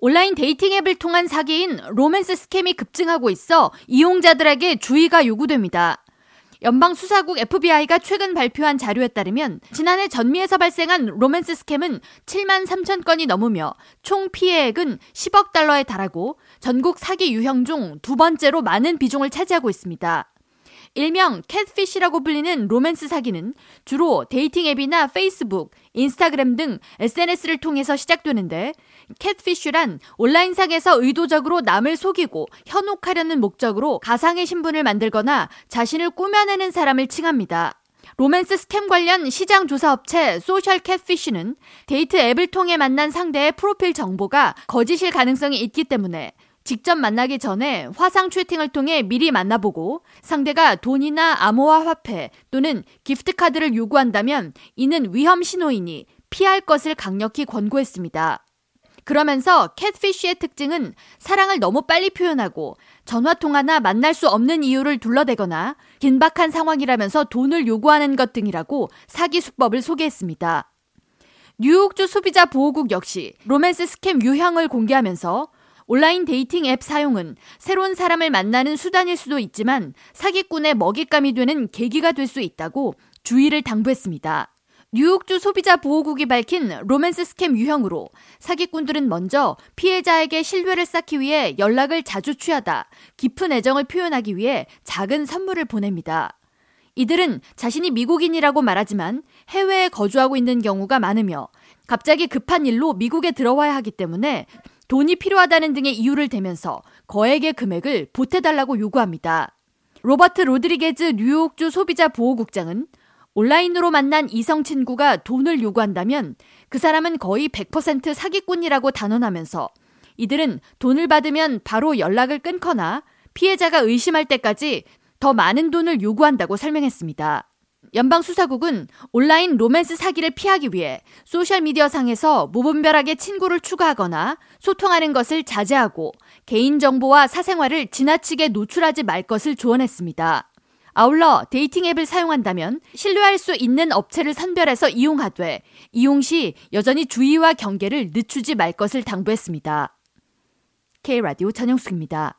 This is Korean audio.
온라인 dating 앱을 통한 사기인 로맨스 scam이 급증하고 있어 이용자들에게 주의가 요구됩니다. 연방수사국 FBI가 최근 발표한 자료에 따르면 지난해 전미에서 발생한 로맨스 scam은 7만 3천 건이 넘으며 총 피해액은 10억 달러에 달하고 전국 사기 유형 중 두 번째로 많은 비중을 차지하고 있습니다. 일명 catfish라고 불리는 로맨스 사기는 주로 dating 앱이나 페이스북, 인스타그램 등 SNS를 통해서 시작되는데 캣피쉬란 온라인상에서 의도적으로 남을 속이고 현혹하려는 목적으로 가상의 신분을 만들거나 자신을 꾸며내는 사람을 칭합니다. 로맨스 스캠 관련 시장 조사 업체 소셜 캣피쉬는 데이트 앱을 통해 만난 상대의 프로필 정보가 거짓일 가능성이 있기 때문에 직접 만나기 전에 화상 채팅을 통해 미리 만나보고 상대가 돈이나 암호화 화폐 또는 기프트 카드를 요구한다면 이는 위험 신호이니 피할 것을 강력히 권고했습니다. 그러면서 캣피쉬의 특징은 사랑을 너무 빨리 표현하고 전화통화나 만날 수 없는 이유를 둘러대거나 긴박한 상황이라면서 돈을 요구하는 것 등이라고 사기 수법을 소개했습니다. 뉴욕주 소비자 보호국 역시 로맨스 스캠 유형을 공개하면서 온라인 데이팅 앱 사용은 새로운 사람을 만나는 수단일 수도 있지만 사기꾼의 먹잇감이 되는 계기가 될 수 있다고 주의를 당부했습니다. 뉴욕주 소비자 보호국이 밝힌 로맨스 스캠 유형으로 사기꾼들은 먼저 피해자에게 신뢰를 쌓기 위해 연락을 자주 취하다 깊은 애정을 표현하기 위해 작은 선물을 보냅니다. 이들은 자신이 미국인이라고 말하지만 해외에 거주하고 있는 경우가 많으며 갑자기 급한 일로 미국에 들어와야 하기 때문에 돈이 필요하다는 등의 이유를 대면서 거액의 금액을 보태달라고 요구합니다. 로버트 로드리게즈 뉴욕주 소비자 보호국장은 온라인으로 만난 이성 친구가 돈을 요구한다면 그 사람은 거의 100% 사기꾼이라고 단언하면서 이들은 돈을 받으면 바로 연락을 끊거나 피해자가 의심할 때까지 더 많은 돈을 요구한다고 설명했습니다. 연방수사국은 온라인 로맨스 사기를 피하기 위해 소셜미디어 상에서 무분별하게 친구를 추가하거나 소통하는 것을 자제하고 개인정보와 사생활을 지나치게 노출하지 말 것을 조언했습니다. 아울러 데이팅 앱을 사용한다면 신뢰할 수 있는 업체를 선별해서 이용하되 이용 시 여전히 주의와 경계를 늦추지 말 것을 당부했습니다. K라디오 전영숙입니다.